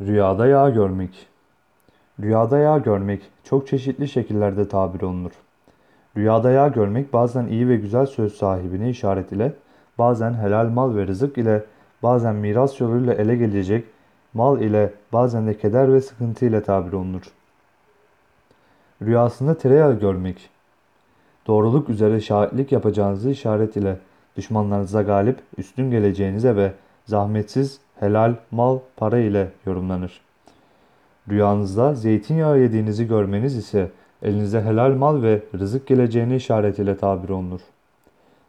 Rüyada yağ görmek. Rüyada yağ görmek çok çeşitli şekillerde tabir olunur. Rüyada yağ görmek bazen iyi ve güzel söz sahibine işaret ile, bazen helal mal ve rızık ile, bazen miras yoluyla ele gelecek mal ile, bazen de keder ve sıkıntı ile tabir olunur. Rüyasında tereyağı görmek. Doğruluk üzere şahitlik yapacağınızı işaret ile, düşmanlarınıza galip, üstün geleceğinize ve zahmetsiz, helal, mal, para ile yorumlanır. Rüyanızda zeytinyağı yediğinizi görmeniz ise elinize helal mal ve rızık geleceğine işaret ile tabir olunur.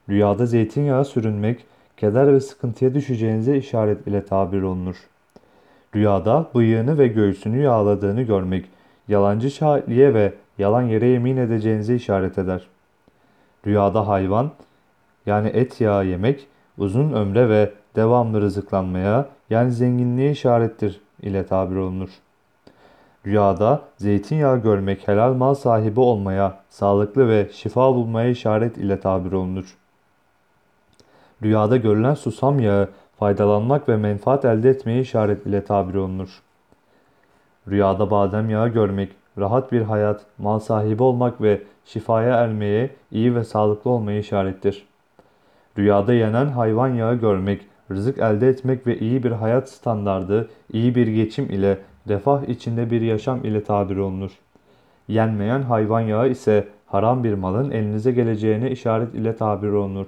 Rüyada zeytinyağı sürünmek, keder ve sıkıntıya düşeceğinize işaret ile tabir olunur. Rüyada bıyığını ve göğsünü yağladığını görmek, yalancı şahitliğe ve yalan yere yemin edeceğinize işaret eder. Rüyada hayvan, yani et yağı yemek, uzun ömre ve devamlı rızıklanmaya, yani zenginliğe işarettir ile tabir olunur. Rüyada zeytinyağı görmek helal mal sahibi olmaya, sağlıklı ve şifa bulmaya işaret ile tabir olunur. Rüyada görülen susam yağı faydalanmak ve menfaat elde etmeye işaret ile tabir olunur. Rüyada badem yağı görmek, rahat bir hayat, mal sahibi olmak ve şifaya ermeye, iyi ve sağlıklı olmaya işarettir. Rüyada yenen hayvan yağı görmek, rızık elde etmek ve iyi bir hayat standardı, iyi bir geçim ile refah içinde bir yaşam ile tabir olunur. Yenmeyen hayvan yağı ise haram bir malın elinize geleceğine işaret ile tabir olunur.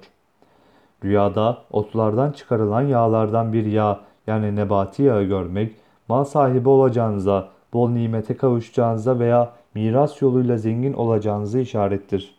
Rüyada otlardan çıkarılan yağlardan bir yağ yani nebati yağı görmek, mal sahibi olacağınıza, bol nimete kavuşacağınıza veya miras yoluyla zengin olacağınıza işarettir.